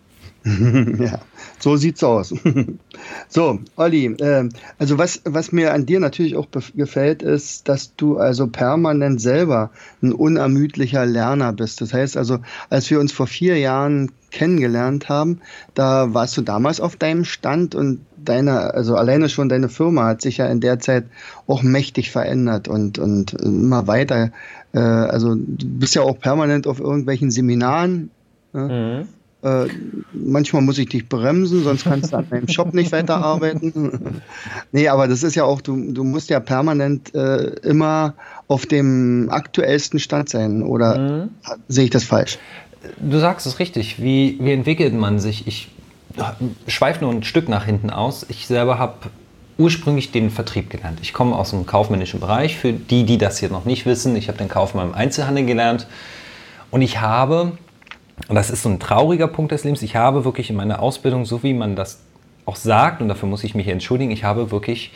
ja, so sieht's aus. so, Olli, äh, also was, was mir an dir natürlich auch gefällt, ist, dass du also permanent selber ein unermüdlicher Lerner bist. Das heißt also, als wir uns vor vier Jahren kennengelernt haben, da warst du damals auf deinem Stand und deine, also alleine schon deine Firma hat sich ja in der Zeit auch mächtig verändert und, und immer weiter. Äh, also du bist ja auch permanent auf irgendwelchen Seminaren. Ne? Mhm äh, manchmal muss ich dich bremsen, sonst kannst du an deinem Shop nicht weiterarbeiten. nee, aber das ist ja auch, du, du musst ja permanent äh, immer auf dem aktuellsten Stand sein. Oder mhm. sehe ich das falsch? Du sagst es richtig. Wie, wie entwickelt man sich? Ich schweife nur ein Stück nach hinten aus. Ich selber habe ursprünglich den Vertrieb gelernt. Ich komme aus dem kaufmännischen Bereich. Für die, die das hier noch nicht wissen, ich habe den Kaufmann im Einzelhandel gelernt. Und ich habe und das ist so ein trauriger Punkt des Lebens, ich habe wirklich in meiner Ausbildung, so wie man das auch sagt, und dafür muss ich mich entschuldigen, ich habe wirklich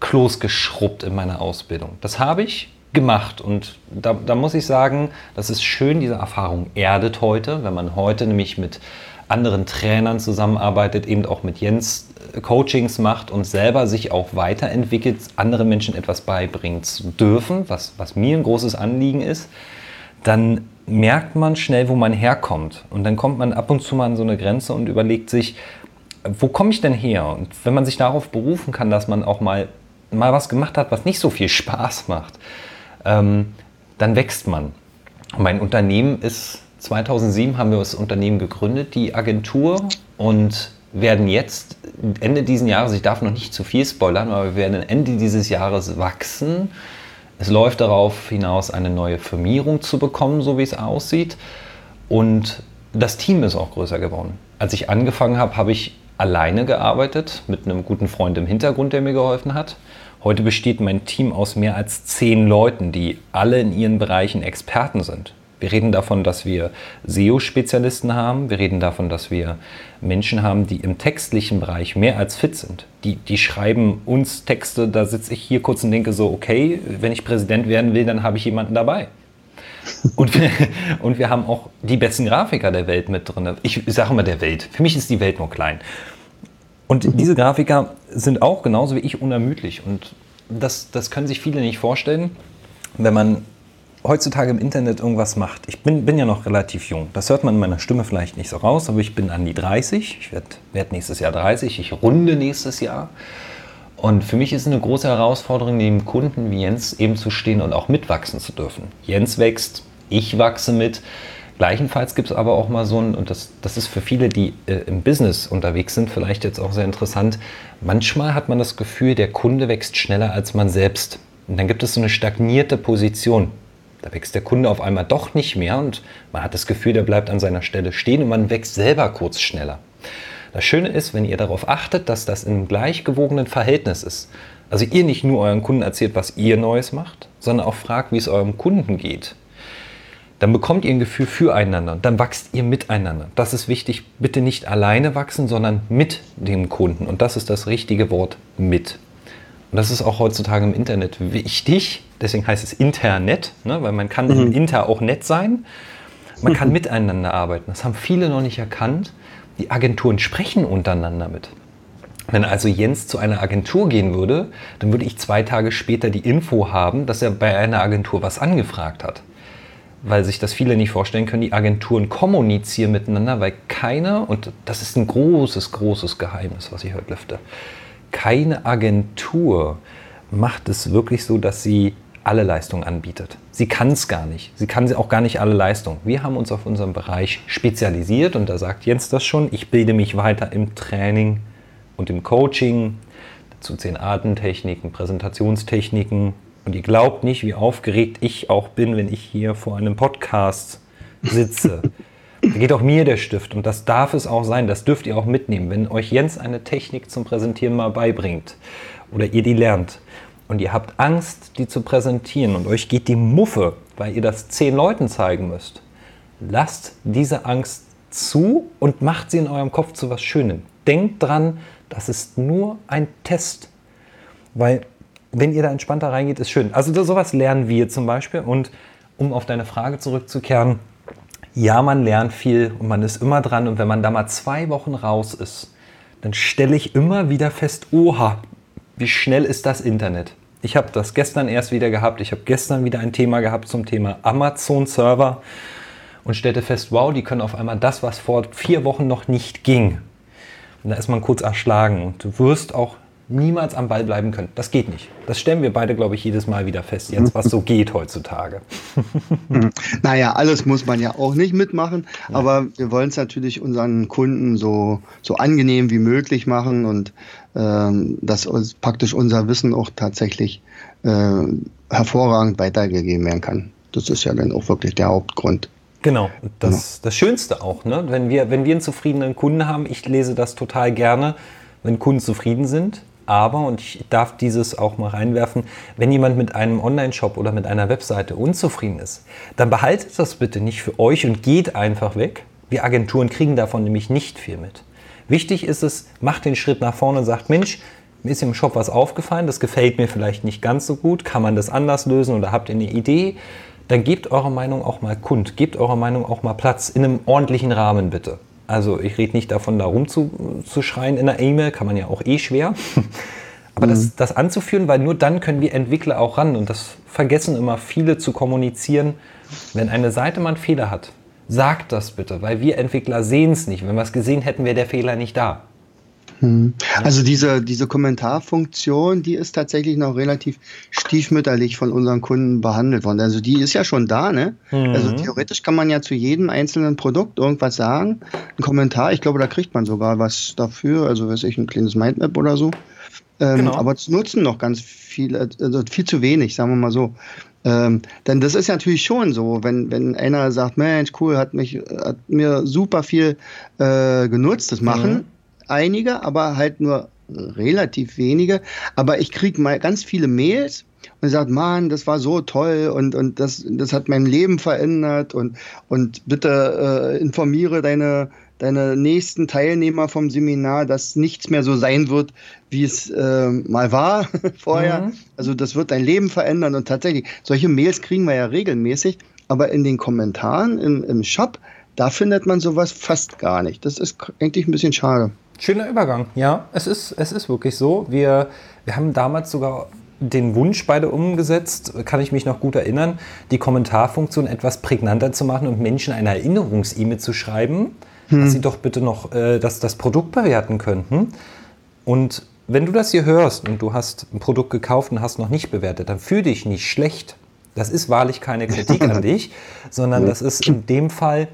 Klos geschrubbt in meiner Ausbildung. Das habe ich gemacht und da, da muss ich sagen, das ist schön, diese Erfahrung erdet heute, wenn man heute nämlich mit anderen Trainern zusammenarbeitet, eben auch mit Jens äh, Coachings macht und selber sich auch weiterentwickelt, anderen Menschen etwas beibringen zu dürfen, was, was mir ein großes Anliegen ist, dann merkt man schnell, wo man herkommt. Und dann kommt man ab und zu mal an so eine Grenze und überlegt sich, wo komme ich denn her? Und wenn man sich darauf berufen kann, dass man auch mal, mal was gemacht hat, was nicht so viel Spaß macht, ähm, dann wächst man. mein Unternehmen ist, 2007 haben wir das Unternehmen gegründet, die Agentur, und werden jetzt Ende dieses Jahres, ich darf noch nicht zu viel spoilern, aber wir werden Ende dieses Jahres wachsen es läuft darauf hinaus, eine neue Firmierung zu bekommen, so wie es aussieht. Und das Team ist auch größer geworden. Als ich angefangen habe, habe ich alleine gearbeitet, mit einem guten Freund im Hintergrund, der mir geholfen hat. Heute besteht mein Team aus mehr als zehn Leuten, die alle in ihren Bereichen Experten sind. Wir reden davon, dass wir SEO-Spezialisten haben. Wir reden davon, dass wir Menschen haben, die im textlichen Bereich mehr als fit sind. Die, die schreiben uns Texte, da sitze ich hier kurz und denke so, okay, wenn ich Präsident werden will, dann habe ich jemanden dabei. Und wir, und wir haben auch die besten Grafiker der Welt mit drin. Ich sage immer der Welt. Für mich ist die Welt nur klein. Und diese Grafiker sind auch genauso wie ich unermüdlich. Und das, das können sich viele nicht vorstellen, wenn man heutzutage im Internet irgendwas macht. Ich bin, bin ja noch relativ jung. Das hört man in meiner Stimme vielleicht nicht so raus, aber ich bin an die 30. Ich werde werd nächstes Jahr 30. Ich runde nächstes Jahr. Und für mich ist es eine große Herausforderung, neben Kunden wie Jens eben zu stehen und auch mitwachsen zu dürfen. Jens wächst, ich wachse mit. Gleichenfalls gibt es aber auch mal so ein, und das, das ist für viele, die äh, im Business unterwegs sind, vielleicht jetzt auch sehr interessant. Manchmal hat man das Gefühl, der Kunde wächst schneller als man selbst. Und dann gibt es so eine stagnierte Position. Da wächst der Kunde auf einmal doch nicht mehr und man hat das Gefühl, der bleibt an seiner Stelle stehen und man wächst selber kurz schneller. Das Schöne ist, wenn ihr darauf achtet, dass das im gleichgewogenen Verhältnis ist. Also ihr nicht nur euren Kunden erzählt, was ihr Neues macht, sondern auch fragt, wie es eurem Kunden geht. Dann bekommt ihr ein Gefühl füreinander. Dann wachst ihr miteinander. Das ist wichtig. Bitte nicht alleine wachsen, sondern mit dem Kunden. Und das ist das richtige Wort mit. Und das ist auch heutzutage im Internet wichtig. Deswegen heißt es Internet, ne? weil man kann mhm. im Inter auch nett sein. Man kann miteinander arbeiten. Das haben viele noch nicht erkannt. Die Agenturen sprechen untereinander mit. Wenn also Jens zu einer Agentur gehen würde, dann würde ich zwei Tage später die Info haben, dass er bei einer Agentur was angefragt hat. Weil sich das viele nicht vorstellen können, die Agenturen kommunizieren miteinander, weil keiner, und das ist ein großes, großes Geheimnis, was ich heute lüfte, keine Agentur macht es wirklich so, dass sie alle Leistungen anbietet. Sie kann es gar nicht. Sie kann auch gar nicht alle Leistungen. Wir haben uns auf unserem Bereich spezialisiert und da sagt Jens das schon. Ich bilde mich weiter im Training und im Coaching. Dazu zehn Artentechniken, Präsentationstechniken. Und ihr glaubt nicht, wie aufgeregt ich auch bin, wenn ich hier vor einem Podcast sitze. Da geht auch mir der Stift und das darf es auch sein, das dürft ihr auch mitnehmen. Wenn euch Jens eine Technik zum Präsentieren mal beibringt oder ihr die lernt und ihr habt Angst, die zu präsentieren und euch geht die Muffe, weil ihr das zehn Leuten zeigen müsst, lasst diese Angst zu und macht sie in eurem Kopf zu was Schönem. Denkt dran, das ist nur ein Test. Weil wenn ihr da entspannter reingeht, ist schön. Also sowas lernen wir zum Beispiel. Und um auf deine Frage zurückzukehren, ja, man lernt viel und man ist immer dran. Und wenn man da mal zwei Wochen raus ist, dann stelle ich immer wieder fest, oha, wie schnell ist das Internet? Ich habe das gestern erst wieder gehabt. Ich habe gestern wieder ein Thema gehabt zum Thema Amazon-Server und stellte fest, wow, die können auf einmal das, was vor vier Wochen noch nicht ging. Und da ist man kurz erschlagen. Und du wirst auch niemals am Ball bleiben können. Das geht nicht. Das stellen wir beide, glaube ich, jedes Mal wieder fest, jetzt, was so geht heutzutage. naja, alles muss man ja auch nicht mitmachen, ja. aber wir wollen es natürlich unseren Kunden so, so angenehm wie möglich machen und dass uns praktisch unser Wissen auch tatsächlich äh, hervorragend weitergegeben werden kann. Das ist ja dann auch wirklich der Hauptgrund. Genau, das, genau. das Schönste auch, ne? wenn, wir, wenn wir einen zufriedenen Kunden haben, ich lese das total gerne, wenn Kunden zufrieden sind, aber, und ich darf dieses auch mal reinwerfen, wenn jemand mit einem Online-Shop oder mit einer Webseite unzufrieden ist, dann behaltet das bitte nicht für euch und geht einfach weg. Wir Agenturen kriegen davon nämlich nicht viel mit. Wichtig ist es, macht den Schritt nach vorne und sagt, Mensch, mir ist im Shop was aufgefallen, das gefällt mir vielleicht nicht ganz so gut, kann man das anders lösen oder habt ihr eine Idee? Dann gebt eure Meinung auch mal kund, gebt eure Meinung auch mal Platz, in einem ordentlichen Rahmen bitte. Also ich rede nicht davon, da rumzuschreien in der E-Mail, kann man ja auch eh schwer. Aber mhm. das, das anzuführen, weil nur dann können wir Entwickler auch ran. Und das vergessen immer viele zu kommunizieren. Wenn eine Seite mal einen Fehler hat, sagt das bitte, weil wir Entwickler sehen es nicht. Wenn wir es gesehen hätten, wäre der Fehler nicht da. Hm. Also diese, diese Kommentarfunktion, die ist tatsächlich noch relativ stiefmütterlich von unseren Kunden behandelt worden. Also die ist ja schon da, ne? Mhm. Also theoretisch kann man ja zu jedem einzelnen Produkt irgendwas sagen. Ein Kommentar, ich glaube, da kriegt man sogar was dafür, also weiß ich, ein kleines Mindmap oder so. Ähm, genau. Aber zu nutzen noch ganz viel, also viel zu wenig, sagen wir mal so. Ähm, denn das ist natürlich schon so, wenn, wenn einer sagt, Mensch, cool, hat mich, hat mir super viel äh, genutzt, das machen. Mhm einige, aber halt nur relativ wenige. Aber ich kriege mal ganz viele Mails und sagt, Mann, das war so toll und, und das, das hat mein Leben verändert und, und bitte äh, informiere deine, deine nächsten Teilnehmer vom Seminar, dass nichts mehr so sein wird, wie es äh, mal war vorher. Mhm. Also das wird dein Leben verändern und tatsächlich, solche Mails kriegen wir ja regelmäßig. aber in den Kommentaren im, im Shop, da findet man sowas fast gar nicht. Das ist eigentlich ein bisschen schade. Schöner Übergang, ja. Es ist, es ist wirklich so. Wir, wir haben damals sogar den Wunsch beide umgesetzt, kann ich mich noch gut erinnern, die Kommentarfunktion etwas prägnanter zu machen und Menschen eine Erinnerungs-E-Mail zu schreiben, hm. dass sie doch bitte noch äh, das, das Produkt bewerten könnten. Und wenn du das hier hörst und du hast ein Produkt gekauft und hast noch nicht bewertet, dann fühl dich nicht schlecht. Das ist wahrlich keine Kritik an dich, sondern das ist in dem Fall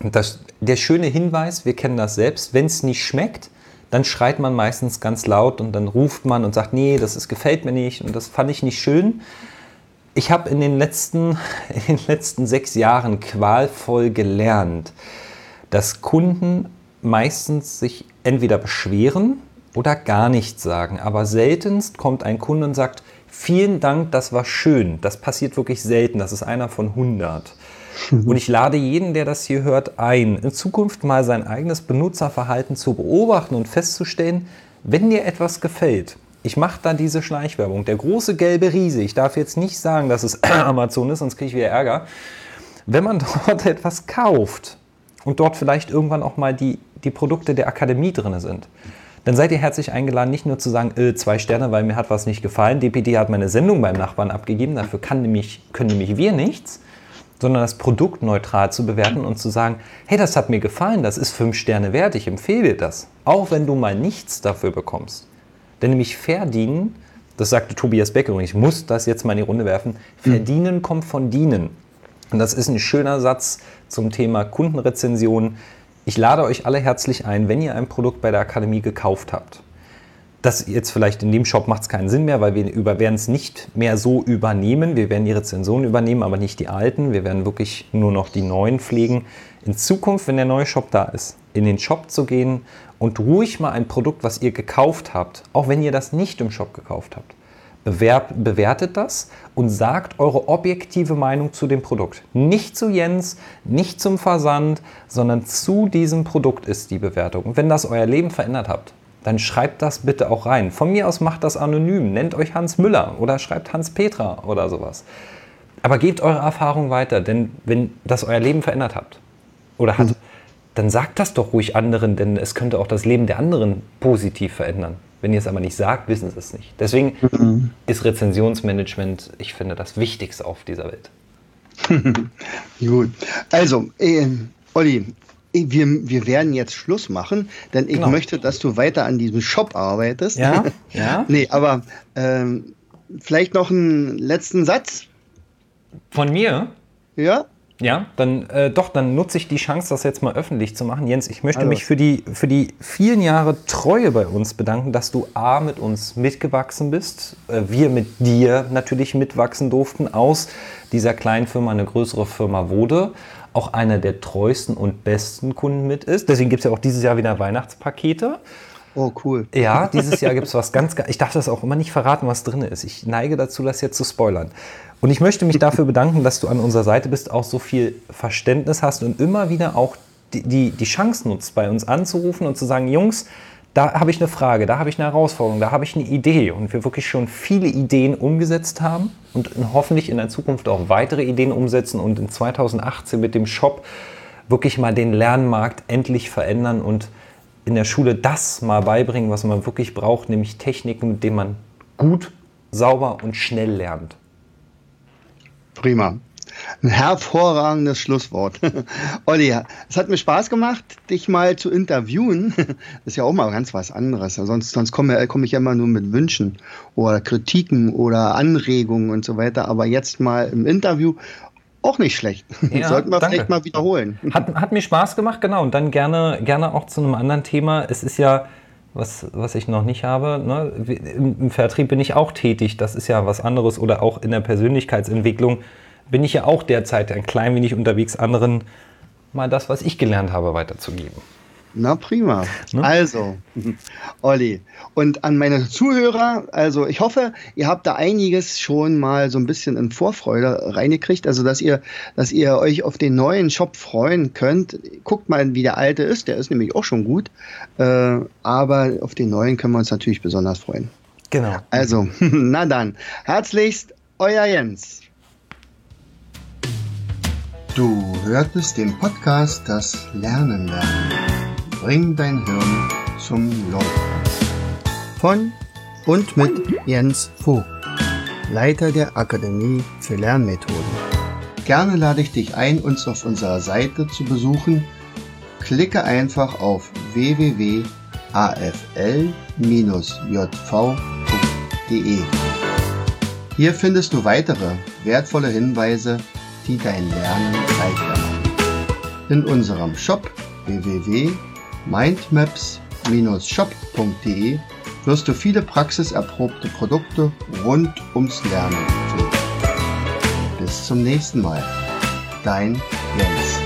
das, der schöne Hinweis, wir kennen das selbst, wenn es nicht schmeckt, dann schreit man meistens ganz laut und dann ruft man und sagt, nee, das ist, gefällt mir nicht und das fand ich nicht schön. Ich habe in, den letzten, in den letzten sechs Jahren qualvoll gelernt, dass Kunden meistens sich entweder beschweren oder gar nichts sagen. Aber seltenst kommt ein Kunde und sagt, vielen Dank, das war schön. Das passiert wirklich selten. Das ist einer von 100. Und ich lade jeden, der das hier hört, ein, in Zukunft mal sein eigenes Benutzerverhalten zu beobachten und festzustellen, wenn dir etwas gefällt. Ich mache da diese Schleichwerbung. Der große gelbe Riese, ich darf jetzt nicht sagen, dass es Amazon ist, sonst kriege ich wieder Ärger. Wenn man dort etwas kauft und dort vielleicht irgendwann auch mal die, die Produkte der Akademie drin sind, dann seid ihr herzlich eingeladen, nicht nur zu sagen, äh, zwei Sterne, weil mir hat was nicht gefallen. DPD hat meine Sendung beim Nachbarn abgegeben, dafür kann nämlich, können nämlich wir nichts sondern das Produkt neutral zu bewerten und zu sagen, hey, das hat mir gefallen, das ist fünf Sterne wert, ich empfehle dir das, auch wenn du mal nichts dafür bekommst. Denn nämlich verdienen, das sagte Tobias Becker und ich muss das jetzt mal in die Runde werfen, verdienen mhm. kommt von dienen. Und das ist ein schöner Satz zum Thema Kundenrezension. Ich lade euch alle herzlich ein, wenn ihr ein Produkt bei der Akademie gekauft habt das jetzt vielleicht in dem Shop macht es keinen Sinn mehr, weil wir über, werden es nicht mehr so übernehmen. Wir werden die Rezensionen übernehmen, aber nicht die alten. Wir werden wirklich nur noch die neuen pflegen. In Zukunft, wenn der neue Shop da ist, in den Shop zu gehen und ruhig mal ein Produkt, was ihr gekauft habt, auch wenn ihr das nicht im Shop gekauft habt, bewertet das und sagt eure objektive Meinung zu dem Produkt. Nicht zu Jens, nicht zum Versand, sondern zu diesem Produkt ist die Bewertung. Und wenn das euer Leben verändert habt, dann schreibt das bitte auch rein. Von mir aus macht das anonym, nennt euch Hans Müller oder schreibt Hans Petra oder sowas. Aber gebt eure Erfahrung weiter, denn wenn das euer Leben verändert habt oder hat, mhm. dann sagt das doch ruhig anderen, denn es könnte auch das Leben der anderen positiv verändern. Wenn ihr es aber nicht sagt, wissen sie es nicht. Deswegen mhm. ist Rezensionsmanagement, ich finde, das Wichtigste auf dieser Welt. Gut. Also, äh, Olli, wir, wir werden jetzt Schluss machen, denn ich genau. möchte, dass du weiter an diesem Shop arbeitest. Ja, ja. nee, aber ähm, vielleicht noch einen letzten Satz. Von mir? Ja. Ja, dann äh, doch, dann nutze ich die Chance, das jetzt mal öffentlich zu machen. Jens, ich möchte also. mich für die, für die vielen Jahre Treue bei uns bedanken, dass du A mit uns mitgewachsen bist, äh, wir mit dir natürlich mitwachsen durften, aus dieser kleinen Firma eine größere Firma wurde auch einer der treuesten und besten Kunden mit ist. Deswegen gibt es ja auch dieses Jahr wieder Weihnachtspakete. Oh, cool. Ja, dieses Jahr gibt es was ganz, ich darf das auch immer nicht verraten, was drin ist. Ich neige dazu, das jetzt zu spoilern. Und ich möchte mich dafür bedanken, dass du an unserer Seite bist, auch so viel Verständnis hast und immer wieder auch die, die, die Chance nutzt, bei uns anzurufen und zu sagen, Jungs, da habe ich eine Frage, da habe ich eine Herausforderung, da habe ich eine Idee und wir wirklich schon viele Ideen umgesetzt haben und hoffentlich in der Zukunft auch weitere Ideen umsetzen und in 2018 mit dem Shop wirklich mal den Lernmarkt endlich verändern und in der Schule das mal beibringen, was man wirklich braucht, nämlich Techniken, mit denen man gut, sauber und schnell lernt. Prima. Ein hervorragendes Schlusswort. Olli, es hat mir Spaß gemacht, dich mal zu interviewen. Das ist ja auch mal ganz was anderes. Sonst, sonst komme, komme ich ja immer nur mit Wünschen oder Kritiken oder Anregungen und so weiter. Aber jetzt mal im Interview auch nicht schlecht. Ja, Sollten wir danke. vielleicht mal wiederholen. Hat, hat mir Spaß gemacht, genau. Und dann gerne, gerne auch zu einem anderen Thema. Es ist ja, was, was ich noch nicht habe. Ne? Im Vertrieb bin ich auch tätig. Das ist ja was anderes. Oder auch in der Persönlichkeitsentwicklung bin ich ja auch derzeit ein klein wenig unterwegs, anderen mal das, was ich gelernt habe, weiterzugeben. Na prima. Ne? Also, Olli, und an meine Zuhörer, also ich hoffe, ihr habt da einiges schon mal so ein bisschen in Vorfreude reingekriegt, also dass ihr, dass ihr euch auf den neuen Shop freuen könnt. Guckt mal, wie der alte ist, der ist nämlich auch schon gut, äh, aber auf den neuen können wir uns natürlich besonders freuen. Genau. Also, na dann, herzlichst, euer Jens. Du hörtest den Podcast Das Lernen lernen. Bring dein Hirn zum Leuchten. Von und mit Jens Vogt, Leiter der Akademie für Lernmethoden. Gerne lade ich dich ein, uns auf unserer Seite zu besuchen. Klicke einfach auf www.afl-jv.de. Hier findest du weitere wertvolle Hinweise, die dein Lernen machen. In unserem Shop www.mindmaps-shop.de wirst du viele praxiserprobte Produkte rund ums Lernen finden. Bis zum nächsten Mal. Dein Jens.